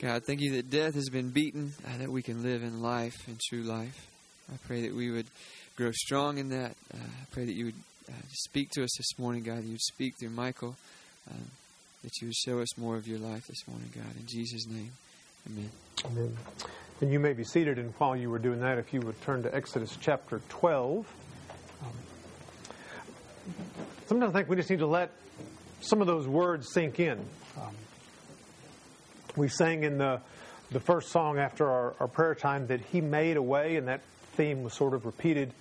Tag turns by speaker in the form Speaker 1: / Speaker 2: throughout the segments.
Speaker 1: God, thank you that death has been beaten, uh, that we can live in life and true life. I pray that we would grow strong in that. Uh, I pray that you would uh, speak to us this morning, God. That you would speak through Michael. Um, that you would show us more of your life this morning, God. In Jesus' name, amen.
Speaker 2: Amen. And you may be seated, and while you were doing that, if you would turn to Exodus chapter 12. Um, sometimes I think we just need to let some of those words sink in. Um, we sang in the, the first song after our, our prayer time that He made a way, and that theme was sort of repeated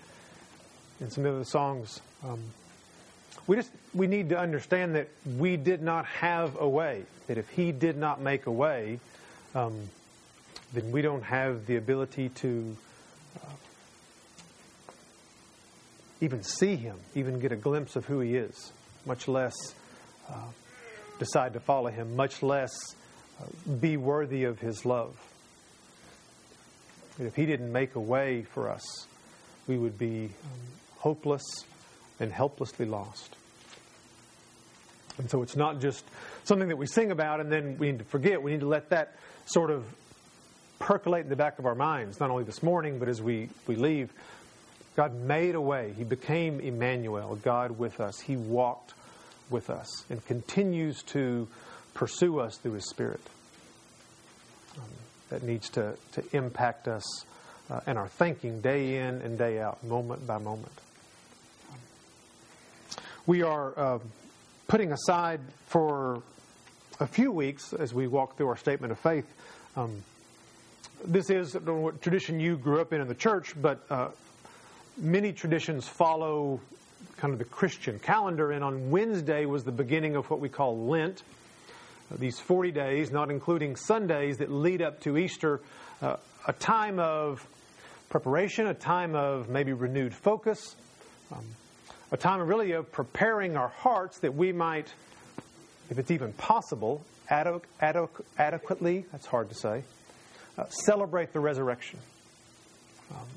Speaker 2: in some of the songs. Um, we just we need to understand that we did not have a way. That if He did not make a way, um, then we don't have the ability to uh, even see Him, even get a glimpse of who He is, much less uh, decide to follow Him, much less be worthy of His love. If He didn't make a way for us, we would be um, hopeless and helplessly lost. And so it's not just something that we sing about and then we need to forget. We need to let that sort of percolate in the back of our minds, not only this morning, but as we, we leave. God made a way. He became Emmanuel, God with us. He walked with us and continues to pursue us through His Spirit. Um, that needs to, to impact us uh, and our thinking day in and day out, moment by moment. We are uh, putting aside for a few weeks as we walk through our statement of faith. Um, this is what tradition you grew up in in the church, but uh, many traditions follow kind of the Christian calendar, and on Wednesday was the beginning of what we call Lent. These 40 days, not including Sundays, that lead up to Easter, uh, a time of preparation, a time of maybe renewed focus, um, a time really of preparing our hearts that we might, if it's even possible, adequ- adequ- adequately, that's hard to say, uh, celebrate the resurrection. Um,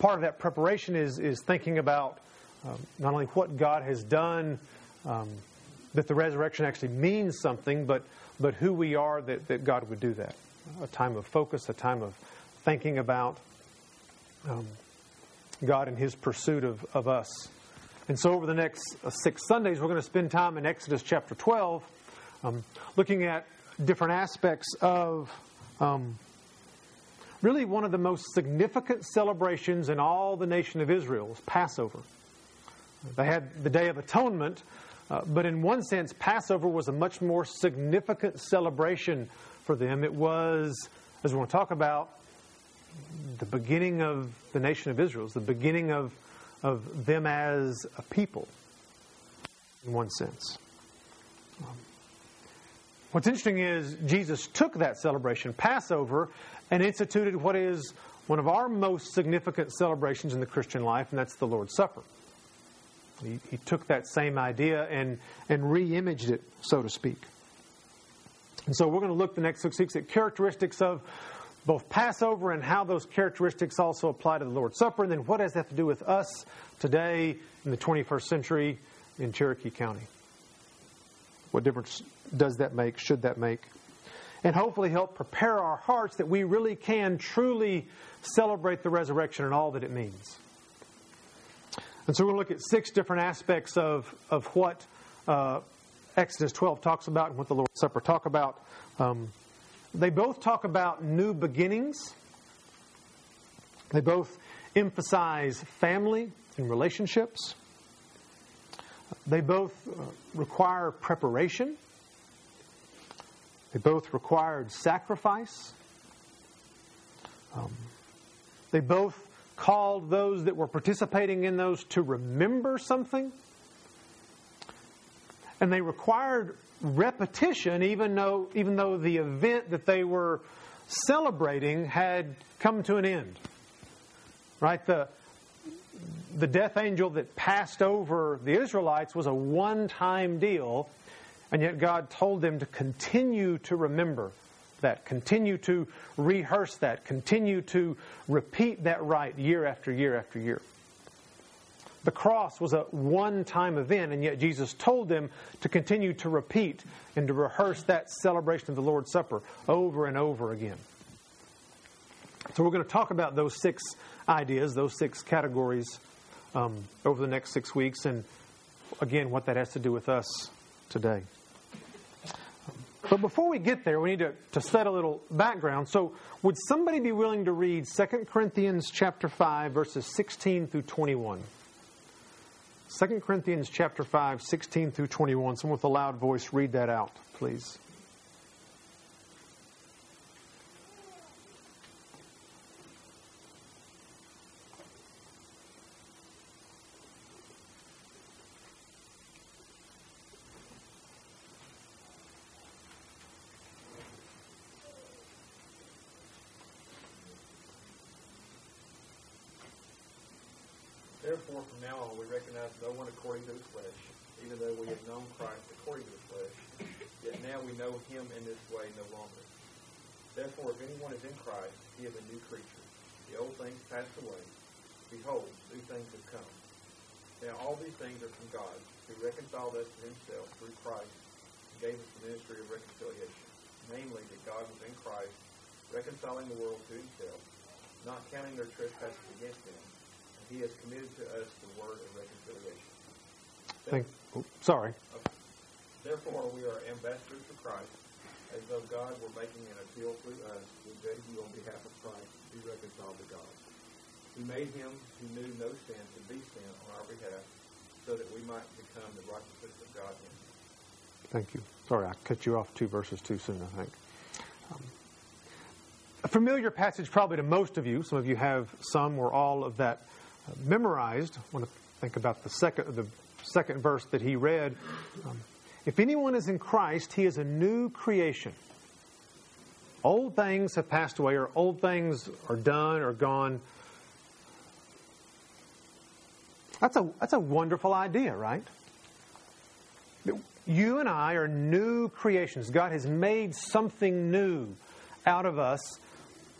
Speaker 2: part of that preparation is, is thinking about um, not only what God has done, um, that the resurrection actually means something, but, but who we are that, that God would do that. A time of focus, a time of thinking about um, God and His pursuit of, of us. And so, over the next uh, six Sundays, we're going to spend time in Exodus chapter 12, um, looking at different aspects of um, really one of the most significant celebrations in all the nation of Israel was Passover. They had the Day of Atonement, uh, but in one sense, Passover was a much more significant celebration for them. It was, as we want to talk about, the beginning of the nation of Israel, the beginning of, of them as a people, in one sense. Um, what's interesting is Jesus took that celebration, Passover, and instituted what is one of our most significant celebrations in the Christian life, and that's the Lord's Supper. He, he took that same idea and, and re imaged it, so to speak. And so we're going to look the next six weeks at characteristics of both Passover and how those characteristics also apply to the Lord's Supper, and then what does that to do with us today in the 21st century in Cherokee County? What difference does that make? Should that make? And hopefully help prepare our hearts that we really can truly celebrate the resurrection and all that it means. And so we're going to look at six different aspects of, of what uh, Exodus 12 talks about and what the Lord's Supper talk about. Um, they both talk about new beginnings. They both emphasize family and relationships. They both uh, require preparation. They both required sacrifice. Um, they both called those that were participating in those to remember something. And they required repetition, even though, even though the event that they were celebrating had come to an end. Right? The, the death angel that passed over the Israelites was a one time deal, and yet God told them to continue to remember that, continue to rehearse that, continue to repeat that rite year after year after year. the cross was a one time event, and yet Jesus told them to continue to repeat and to rehearse that celebration of the Lord's Supper over and over again. So, we're going to talk about those six ideas, those six categories um, over the next six weeks, and again, what that has to do with us today. But before we get there, we need to, to set a little background. So, would somebody be willing to read 2 Corinthians chapter 5, verses 16 through 21? 2 Corinthians chapter 5, 16 through 21. Someone with a loud voice, read that out, please.
Speaker 3: Therefore, from now on, we recognize no one according to the flesh, even though we have known Christ according to the flesh. Yet now we know him in this way no longer. Therefore, if anyone is in Christ, he is a new creature. The old things passed away. Behold, new things have come. Now all these things are from God, who reconciled us to himself through Christ and gave us the ministry of reconciliation. Namely, that God was in Christ, reconciling the world to himself, not counting their trespasses against them he has committed to us the word of reconciliation.
Speaker 2: Thank, oh, sorry.
Speaker 3: Okay. Therefore, we are ambassadors for Christ, as though God were making an appeal through us. We beg you on behalf of Christ to be reconciled to God. He made him who knew no sin to be sin on our behalf, so that we might become the righteousness of God in him.
Speaker 2: Thank you. Sorry, I cut you off two verses too soon, I think. Um, a familiar passage probably to most of you. Some of you have some or all of that memorized. I want to think about the second, the second verse that he read. Um, if anyone is in Christ, he is a new creation. Old things have passed away, or old things are done or gone. That's a, that's a wonderful idea, right? You and I are new creations. God has made something new out of us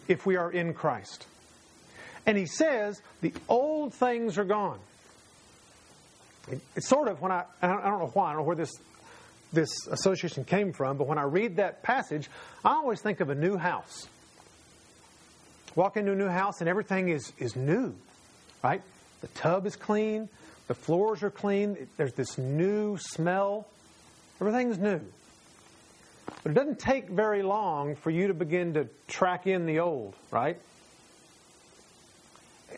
Speaker 2: if we are in Christ. And he says, the old things are gone. It's sort of when I, I don't know why, I don't know where this, this association came from, but when I read that passage, I always think of a new house. Walk into a new house and everything is, is new, right? The tub is clean, the floors are clean, there's this new smell. Everything's new. But it doesn't take very long for you to begin to track in the old, right?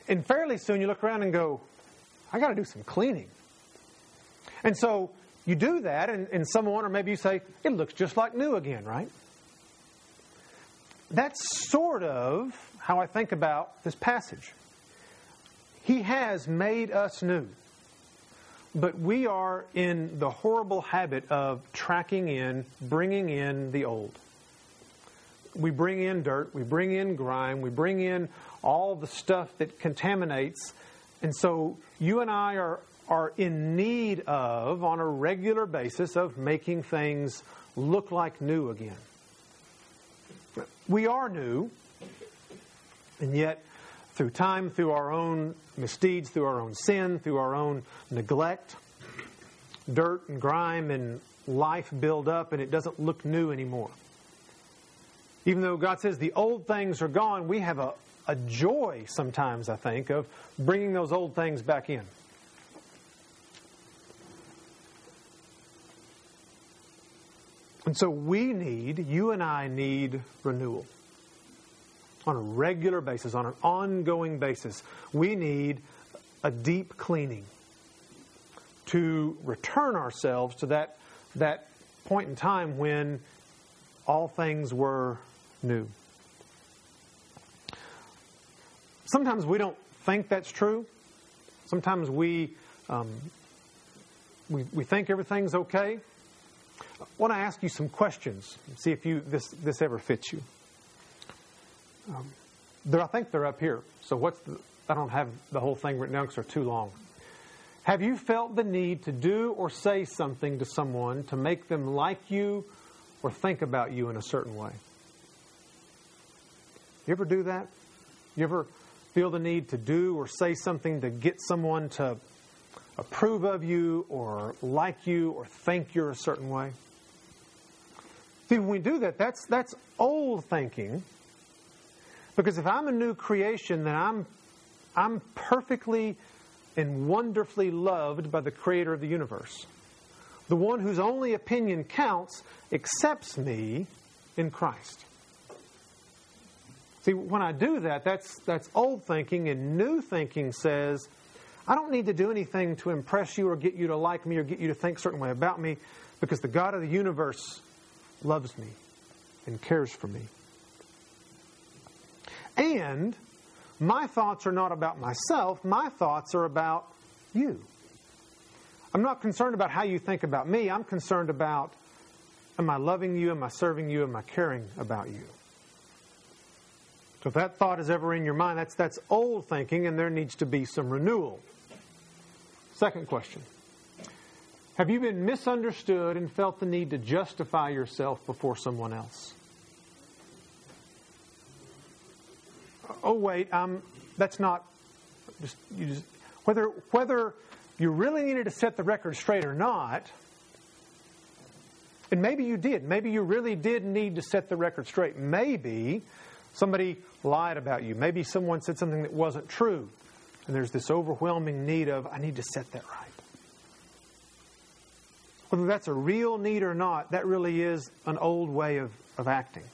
Speaker 2: And fairly soon you look around and go, I got to do some cleaning. And so you do that, and, and someone, or maybe you say, it looks just like new again, right? That's sort of how I think about this passage. He has made us new, but we are in the horrible habit of tracking in, bringing in the old. We bring in dirt, we bring in grime, we bring in all the stuff that contaminates. And so you and I are, are in need of, on a regular basis, of making things look like new again. We are new, and yet, through time, through our own misdeeds, through our own sin, through our own neglect, dirt and grime and life build up, and it doesn't look new anymore. Even though God says the old things are gone, we have a, a joy sometimes, I think, of bringing those old things back in. And so we need, you and I need renewal on a regular basis, on an ongoing basis. We need a deep cleaning to return ourselves to that, that point in time when all things were new. Sometimes we don't think that's true. Sometimes we, um, we, we think everything's okay. I want to ask you some questions, see if you this, this ever fits you. Um, I think they're up here. So what's the, I don't have the whole thing written down because they're too long. Have you felt the need to do or say something to someone to make them like you or think about you in a certain way? You ever do that? You ever feel the need to do or say something to get someone to approve of you or like you or think you're a certain way. See, when we do that, that's, that's old thinking. Because if I'm a new creation, then I'm, I'm perfectly and wonderfully loved by the creator of the universe. The one whose only opinion counts accepts me in Christ. See, when I do that, that's, that's old thinking, and new thinking says, I don't need to do anything to impress you or get you to like me or get you to think a certain way about me because the God of the universe loves me and cares for me. And my thoughts are not about myself, my thoughts are about you. I'm not concerned about how you think about me, I'm concerned about am I loving you, am I serving you, am I caring about you? So if that thought is ever in your mind, that's, that's old thinking, and there needs to be some renewal. Second question Have you been misunderstood and felt the need to justify yourself before someone else? Oh, wait, um, that's not. Just, you just, whether, whether you really needed to set the record straight or not, and maybe you did. Maybe you really did need to set the record straight. Maybe somebody lied about you. Maybe someone said something that wasn't true. And there's this overwhelming need of, I need to set that right. Whether that's a real need or not, that really is an old way of, of acting.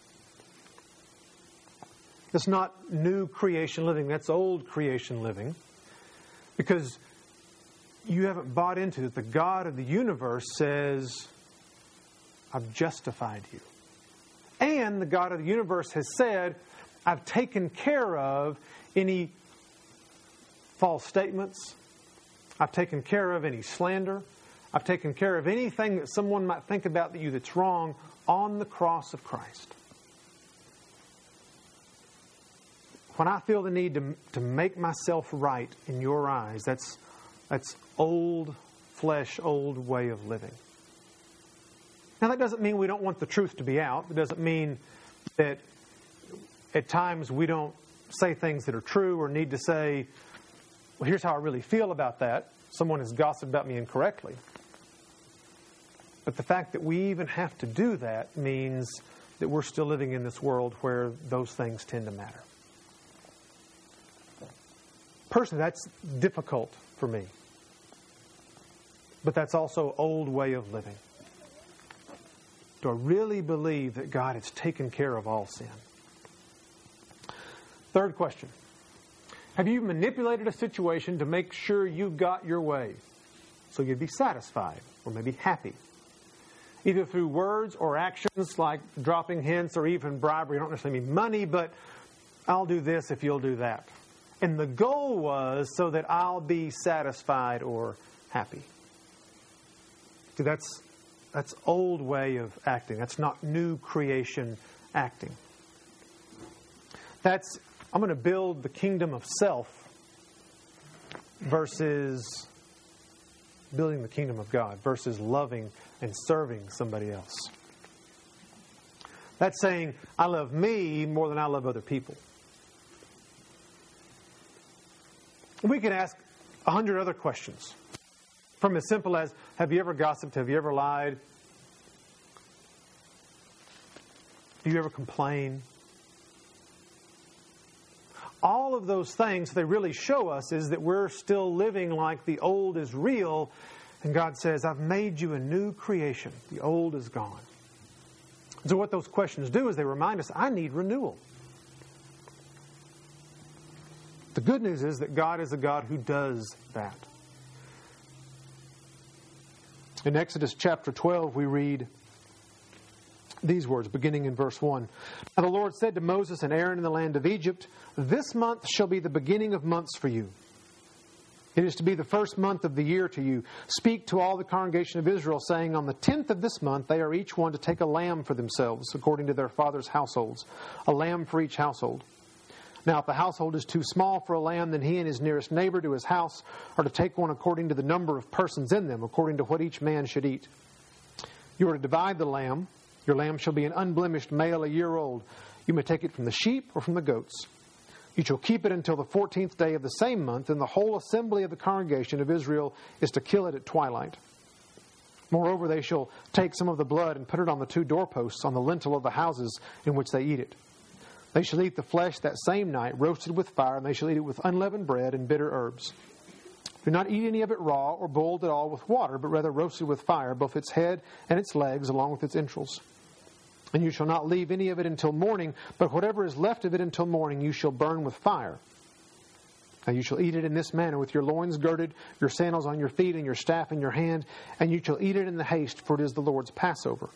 Speaker 2: That's not new creation living, that's old creation living. Because you haven't bought into it. The God of the universe says, I've justified you. And the God of the universe has said, I've taken care of any false statements. I've taken care of any slander. I've taken care of anything that someone might think about you that's wrong on the cross of Christ. When I feel the need to, to make myself right in your eyes, that's, that's old flesh, old way of living. Now, that doesn't mean we don't want the truth to be out. It doesn't mean that at times we don't say things that are true or need to say, well, here's how I really feel about that. Someone has gossiped about me incorrectly. But the fact that we even have to do that means that we're still living in this world where those things tend to matter. Personally, that's difficult for me. But that's also old way of living. Do I really believe that God has taken care of all sin? Third question Have you manipulated a situation to make sure you got your way so you'd be satisfied or maybe happy? Either through words or actions like dropping hints or even bribery. I don't necessarily mean money, but I'll do this if you'll do that. And the goal was so that I'll be satisfied or happy. See, that's, that's old way of acting. That's not new creation acting. That's I'm going to build the kingdom of self versus building the kingdom of God, versus loving and serving somebody else. That's saying, I love me more than I love other people. We can ask a hundred other questions. From as simple as Have you ever gossiped? Have you ever lied? Do you ever complain? All of those things they really show us is that we're still living like the old is real, and God says, I've made you a new creation. The old is gone. So, what those questions do is they remind us, I need renewal. The good news is that God is a God who does that. In Exodus chapter 12, we read, these words, beginning in verse 1. Now the Lord said to Moses and Aaron in the land of Egypt, This month shall be the beginning of months for you. It is to be the first month of the year to you. Speak to all the congregation of Israel, saying, On the tenth of this month they are each one to take a lamb for themselves, according to their father's households, a lamb for each household. Now, if the household is too small for a lamb, then he and his nearest neighbor to his house are to take one according to the number of persons in them, according to what each man should eat. You are to divide the lamb your lamb shall be an unblemished male, a year old. You may take it from the sheep or from the goats. You shall keep it until the fourteenth day of the same month, and the whole assembly of the congregation of Israel is to kill it at twilight. Moreover, they shall take some of the blood and put it on the two doorposts on the lintel of the houses in which they eat it. They shall eat the flesh that same night, roasted with fire, and they shall eat it with unleavened bread and bitter herbs. Do not eat any of it raw or boiled at all with water, but rather roasted with fire, both its head and its legs, along with its entrails. And you shall not leave any of it until morning, but whatever is left of it until morning you shall burn with fire. And you shall eat it in this manner, with your loins girded, your sandals on your feet, and your staff in your hand, and you shall eat it in the haste, for it is the Lord's Passover.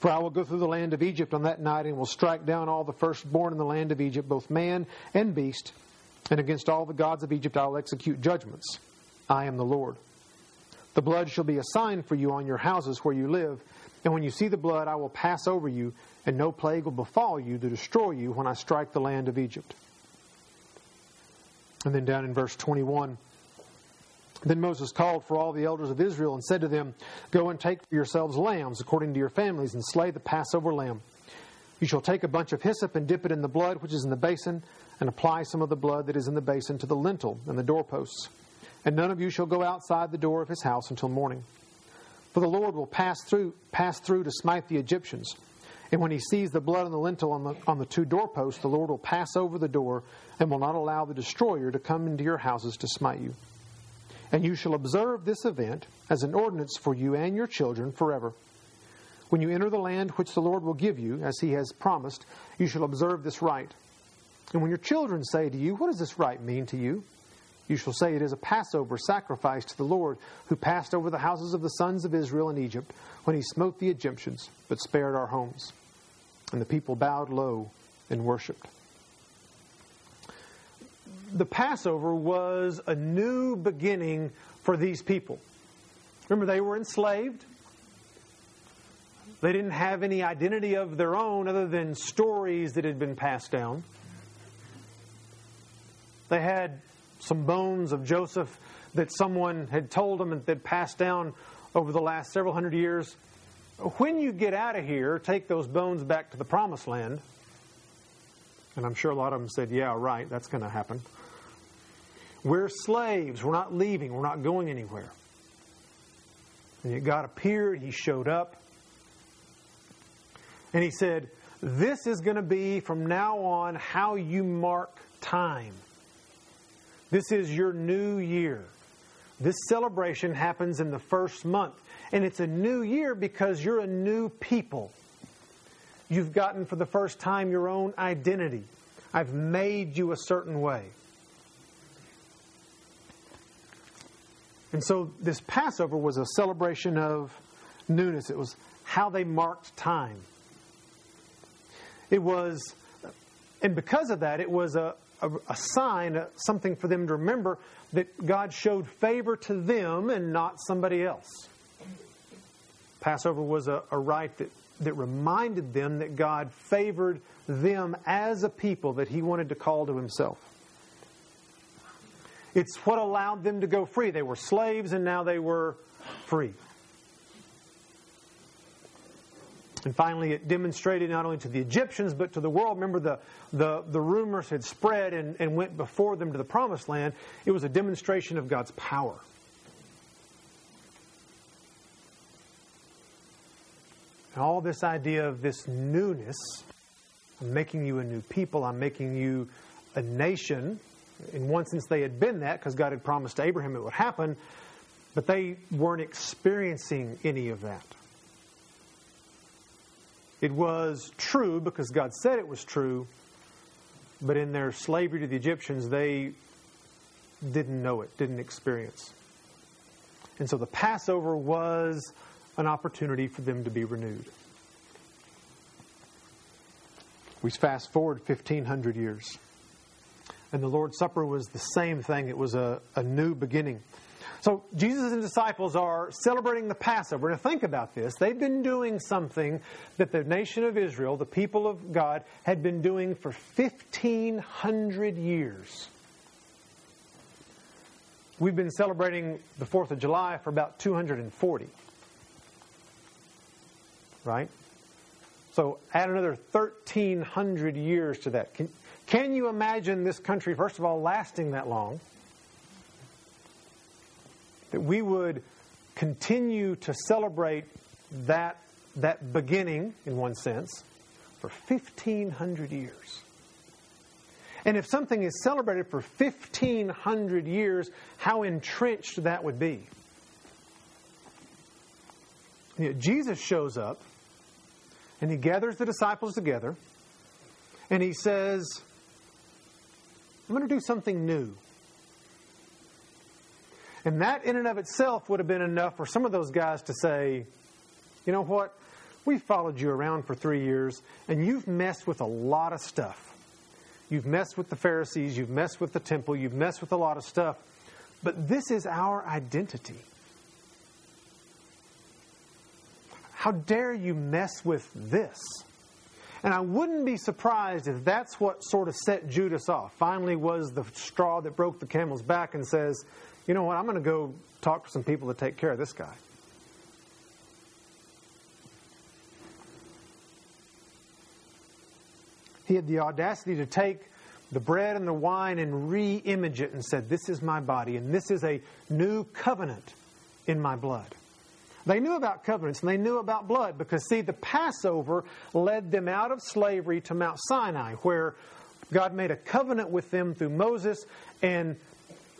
Speaker 2: For I will go through the land of Egypt on that night, and will strike down all the firstborn in the land of Egypt, both man and beast, and against all the gods of Egypt I will execute judgments. I am the Lord. The blood shall be a sign for you on your houses where you live and when you see the blood, I will pass over you, and no plague will befall you to destroy you when I strike the land of Egypt. And then down in verse 21. Then Moses called for all the elders of Israel and said to them, Go and take for yourselves lambs according to your families, and slay the Passover lamb. You shall take a bunch of hyssop and dip it in the blood which is in the basin, and apply some of the blood that is in the basin to the lintel and the doorposts. And none of you shall go outside the door of his house until morning. For the Lord will pass through, pass through to smite the Egyptians. And when he sees the blood on the lintel on the, on the two doorposts, the Lord will pass over the door and will not allow the destroyer to come into your houses to smite you. And you shall observe this event as an ordinance for you and your children forever. When you enter the land which the Lord will give you, as he has promised, you shall observe this rite. And when your children say to you, What does this rite mean to you? You shall say it is a Passover sacrifice to the Lord, who passed over the houses of the sons of Israel in Egypt when he smote the Egyptians, but spared our homes. And the people bowed low and worshipped. The Passover was a new beginning for these people. Remember, they were enslaved. They didn't have any identity of their own other than stories that had been passed down. They had some bones of Joseph that someone had told them and that passed down over the last several hundred years. When you get out of here, take those bones back to the promised land. And I'm sure a lot of them said, Yeah, right, that's going to happen. We're slaves. We're not leaving. We're not going anywhere. And yet God appeared. He showed up. And He said, This is going to be from now on how you mark time. This is your new year. This celebration happens in the first month. And it's a new year because you're a new people. You've gotten for the first time your own identity. I've made you a certain way. And so this Passover was a celebration of newness. It was how they marked time. It was, and because of that, it was a, a, a sign, a, something for them to remember that God showed favor to them and not somebody else. Passover was a, a rite that, that reminded them that God favored them as a people that He wanted to call to Himself. It's what allowed them to go free. They were slaves and now they were free. And finally, it demonstrated not only to the Egyptians, but to the world. Remember, the, the, the rumors had spread and, and went before them to the promised land. It was a demonstration of God's power. And all this idea of this newness I'm making you a new people, I'm making you a nation. In one sense, they had been that because God had promised Abraham it would happen, but they weren't experiencing any of that. It was true because God said it was true, but in their slavery to the Egyptians, they didn't know it, didn't experience. And so the Passover was an opportunity for them to be renewed. We fast forward 1,500 years. And the Lord's Supper was the same thing, it was a, a new beginning. So Jesus and disciples are celebrating the Passover. Now think about this. They've been doing something that the nation of Israel, the people of God, had been doing for 1,500 years. We've been celebrating the 4th of July for about 240. Right? So add another 1,300 years to that. Can, Can you imagine this country, first of all, lasting that long? That we would continue to celebrate that, that beginning, in one sense, for 1,500 years. And if something is celebrated for 1,500 years, how entrenched that would be. You know, Jesus shows up and he gathers the disciples together and he says, I'm going to do something new. And that, in and of itself, would have been enough for some of those guys to say, you know what? We followed you around for three years, and you've messed with a lot of stuff. You've messed with the Pharisees, you've messed with the temple, you've messed with a lot of stuff. But this is our identity. How dare you mess with this? And I wouldn't be surprised if that's what sort of set Judas off. Finally, was the straw that broke the camel's back and says, you know what, I'm going to go talk to some people to take care of this guy. He had the audacity to take the bread and the wine and re image it and said, This is my body, and this is a new covenant in my blood. They knew about covenants and they knew about blood because, see, the Passover led them out of slavery to Mount Sinai, where God made a covenant with them through Moses and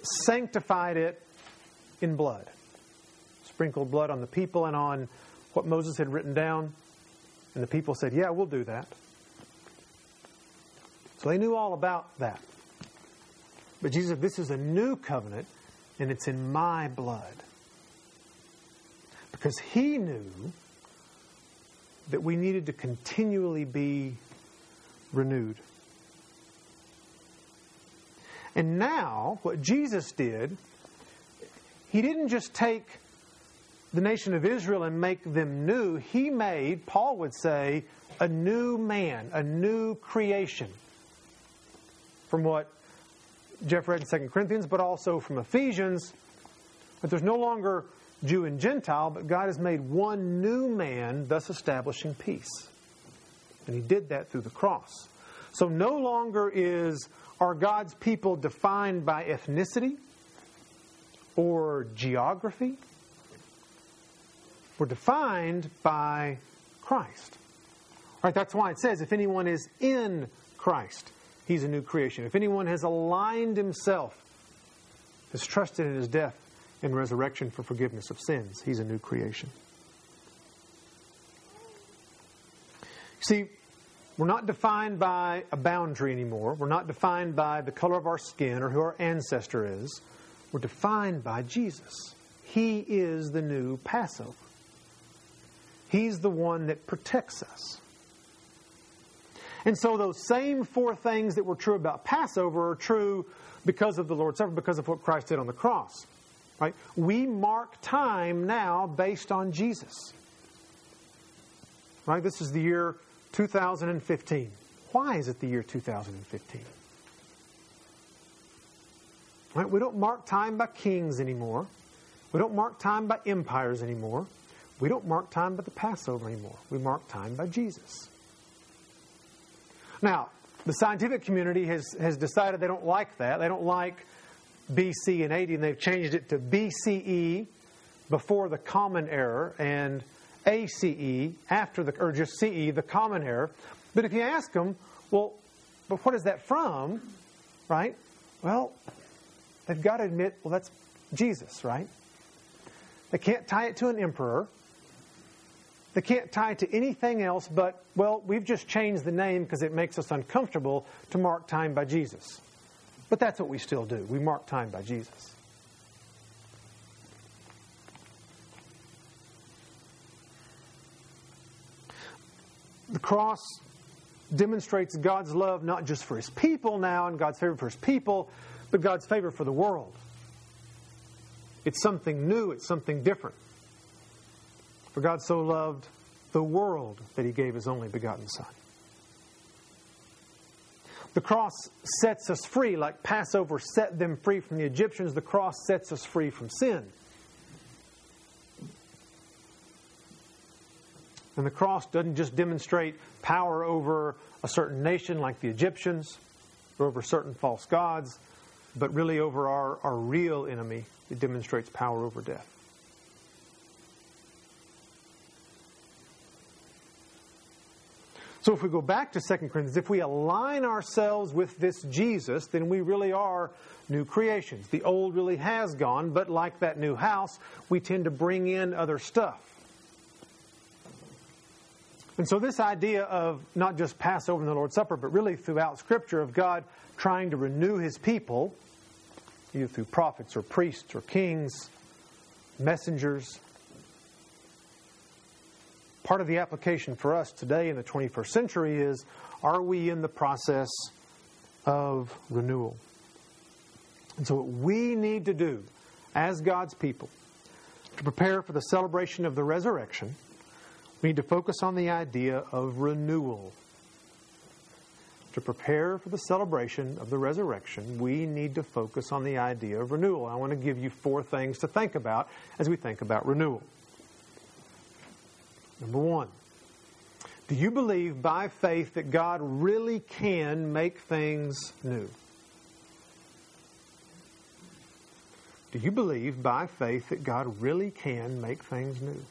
Speaker 2: sanctified it in blood. Sprinkled blood on the people and on what Moses had written down. And the people said, Yeah, we'll do that. So they knew all about that. But Jesus said, This is a new covenant, and it's in my blood. Because he knew that we needed to continually be renewed. And now, what Jesus did, he didn't just take the nation of Israel and make them new. He made, Paul would say, a new man, a new creation from what Jeff read in 2 Corinthians, but also from Ephesians. that there's no longer Jew and Gentile, but God has made one new man, thus establishing peace. And He did that through the cross. So no longer is are God's people defined by ethnicity or geography. We're defined by Christ. All right, that's why it says if anyone is in Christ, he's a new creation. If anyone has aligned himself, has trusted in his death and resurrection for forgiveness of sins, he's a new creation. See, we're not defined by a boundary anymore. We're not defined by the color of our skin or who our ancestor is. We're defined by Jesus. He is the new Passover. He's the one that protects us. And so those same four things that were true about Passover are true because of the Lord's Supper, because of what Christ did on the cross. Right? We mark time now based on Jesus. Right? This is the year 2015. Why is it the year 2015? Right? We don't mark time by kings anymore. We don't mark time by empires anymore. We don't mark time by the Passover anymore. We mark time by Jesus. Now, the scientific community has, has decided they don't like that. They don't like BC and AD, and they've changed it to BCE before the Common Era and ACE after the, or just CE, the Common error. But if you ask them, well, but what is that from? Right? Well, they've got to admit, well, that's Jesus, right? They can't tie it to an emperor. They can't tie it to anything else but, well, we've just changed the name because it makes us uncomfortable to mark time by Jesus. But that's what we still do. We mark time by Jesus. The cross demonstrates God's love not just for his people now and God's favor for his people, but God's favor for the world. It's something new, it's something different. For God so loved the world that he gave his only begotten Son. The cross sets us free, like Passover set them free from the Egyptians. The cross sets us free from sin. And the cross doesn't just demonstrate power over a certain nation like the Egyptians, or over certain false gods, but really over our, our real enemy. It demonstrates power over death. So if we go back to 2 Corinthians, if we align ourselves with this Jesus, then we really are new creations. The old really has gone, but like that new house, we tend to bring in other stuff. And so, this idea of not just Passover and the Lord's Supper, but really throughout Scripture of God trying to renew His people, either through prophets or priests or kings, messengers, part of the application for us today in the 21st century is are we in the process of renewal? And so, what we need to do as God's people to prepare for the celebration of the resurrection, we need to focus on the idea of renewal. To prepare for the celebration of the resurrection, we need to focus on the idea of renewal. I want to give you four things to think about as we think about renewal. Number one, do you believe by faith that God really can make things new? Do you believe by faith that God really can make things new?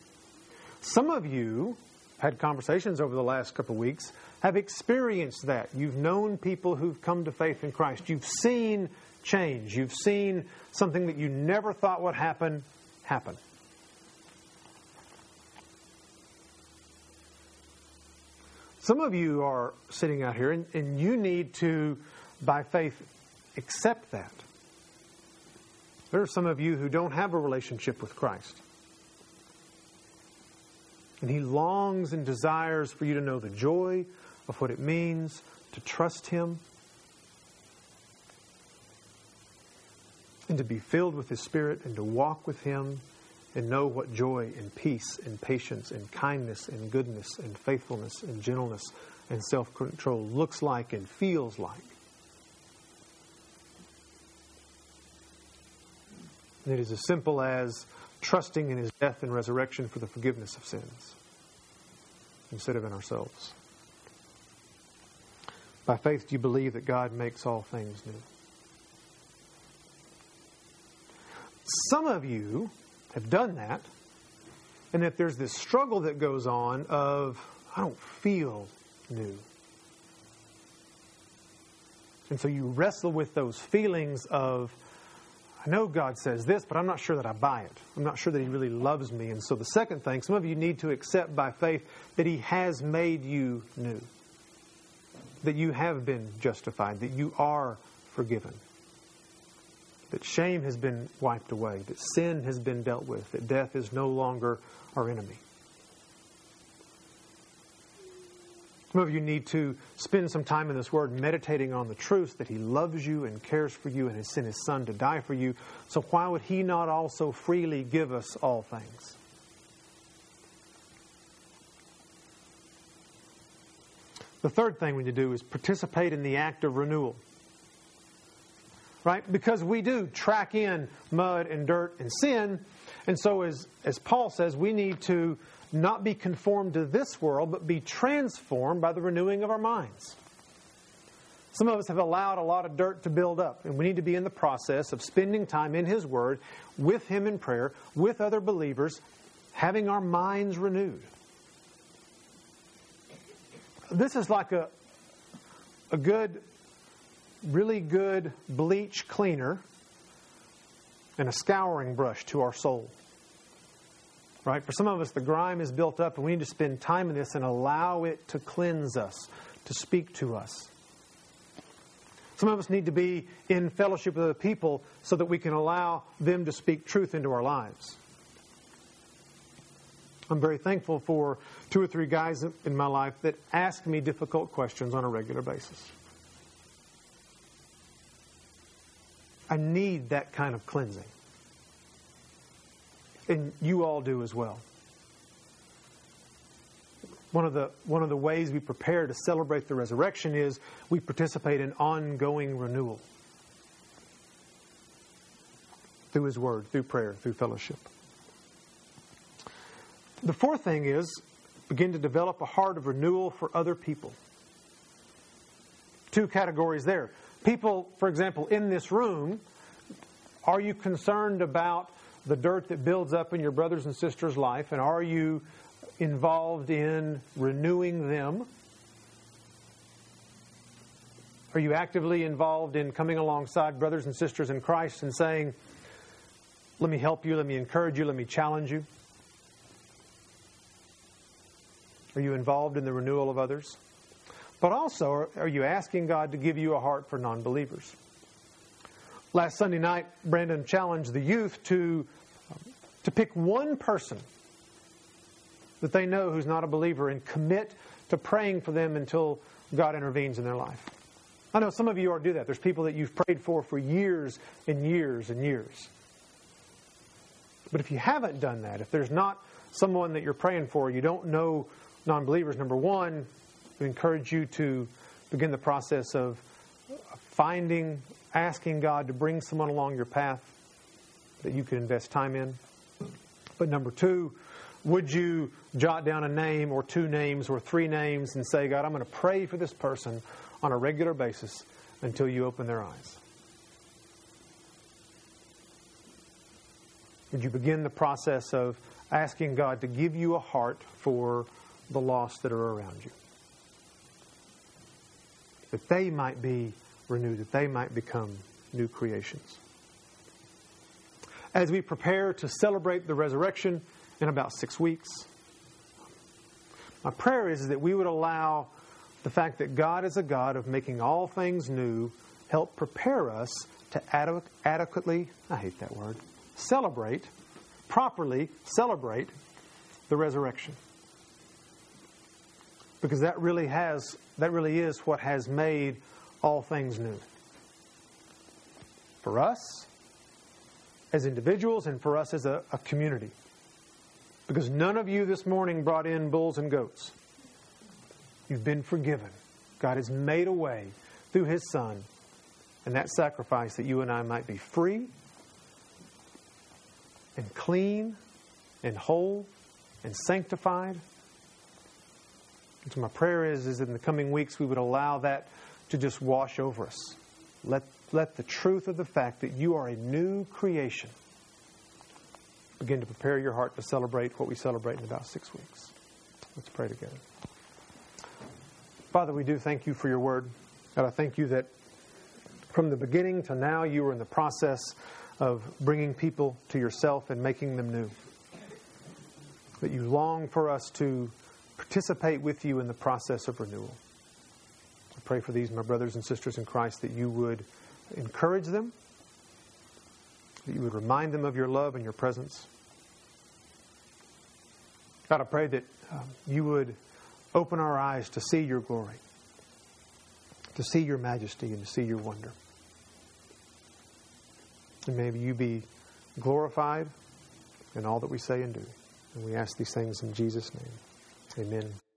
Speaker 2: Some of you had conversations over the last couple of weeks have experienced that. You've known people who've come to faith in Christ. You've seen change. You've seen something that you never thought would happen happen. Some of you are sitting out here and, and you need to, by faith, accept that. There are some of you who don't have a relationship with Christ. And He longs and desires for you to know the joy of what it means to trust Him and to be filled with His Spirit and to walk with Him and know what joy and peace and patience and kindness and goodness and faithfulness and gentleness and self control looks like and feels like. And it is as simple as trusting in his death and resurrection for the forgiveness of sins instead of in ourselves. By faith, do you believe that God makes all things new? Some of you have done that, and that there's this struggle that goes on of, I don't feel new. And so you wrestle with those feelings of, know God says this, but I'm not sure that I buy it. I'm not sure that He really loves me. And so the second thing, some of you need to accept by faith that He has made you new, that you have been justified, that you are forgiven that shame has been wiped away, that sin has been dealt with, that death is no longer our enemy. Some of you need to spend some time in this Word meditating on the truth that He loves you and cares for you and has sent His Son to die for you. So, why would He not also freely give us all things? The third thing we need to do is participate in the act of renewal right? Because we do track in mud and dirt and sin. And so, as, as Paul says, we need to not be conformed to this world, but be transformed by the renewing of our minds. Some of us have allowed a lot of dirt to build up, and we need to be in the process of spending time in His Word, with Him in prayer, with other believers, having our minds renewed. This is like a, a good really good bleach cleaner and a scouring brush to our soul. Right? For some of us, the grime is built up, and we need to spend time in this and allow it to cleanse us, to speak to us. Some of us need to be in fellowship with other people so that we can allow them to speak truth into our lives. I'm very thankful for two or three guys in my life that ask me difficult questions on a regular basis. I need that kind of cleansing. And you all do as well. One of, the, one of the ways we prepare to celebrate the resurrection is we participate in ongoing renewal through His Word, through prayer, through fellowship. The fourth thing is begin to develop a heart of renewal for other people. Two categories there People, for example, in this room, are you concerned about the dirt that builds up in your brothers and sisters' life, and are you involved in renewing them? Are you actively involved in coming alongside brothers and sisters in Christ and saying, Let me help you, let me encourage you, let me challenge you? Are you involved in the renewal of others? But also, are you asking God to give you a heart for non believers? Last Sunday night, Brandon challenged the youth to, um, to pick one person that they know who's not a believer and commit to praying for them until God intervenes in their life. I know some of you already do that. There's people that you've prayed for for years and years and years. But if you haven't done that, if there's not someone that you're praying for, you don't know non believers, number one, we encourage you to begin the process of finding, asking God to bring someone along your path that you can invest time in. But number two, would you jot down a name or two names or three names and say, God, I'm going to pray for this person on a regular basis until you open their eyes? Would you begin the process of asking God to give you a heart for the lost that are around you? That they might be renewed, that they might become new creations. As we prepare to celebrate the resurrection in about six weeks, my prayer is that we would allow the fact that God is a God of making all things new help prepare us to adequately, I hate that word, celebrate, properly celebrate the resurrection. Because that really has that really is what has made all things new. For us as individuals and for us as a, a community. Because none of you this morning brought in bulls and goats. You've been forgiven. God has made a way through His Son and that sacrifice that you and I might be free and clean and whole and sanctified. And so my prayer is, is in the coming weeks we would allow that to just wash over us. Let, let the truth of the fact that you are a new creation begin to prepare your heart to celebrate what we celebrate in about six weeks. Let's pray together. Father, we do thank you for your word. God, I thank you that from the beginning to now you were in the process of bringing people to yourself and making them new. That you long for us to participate with you in the process of renewal. Pray for these, my brothers and sisters in Christ, that you would encourage them, that you would remind them of your love and your presence. God, I pray that um, you would Open our eyes to see your glory, to see your majesty, and to see your wonder. And maybe you be glorified in all that we say and do. And we ask these things in Jesus' name. Amen.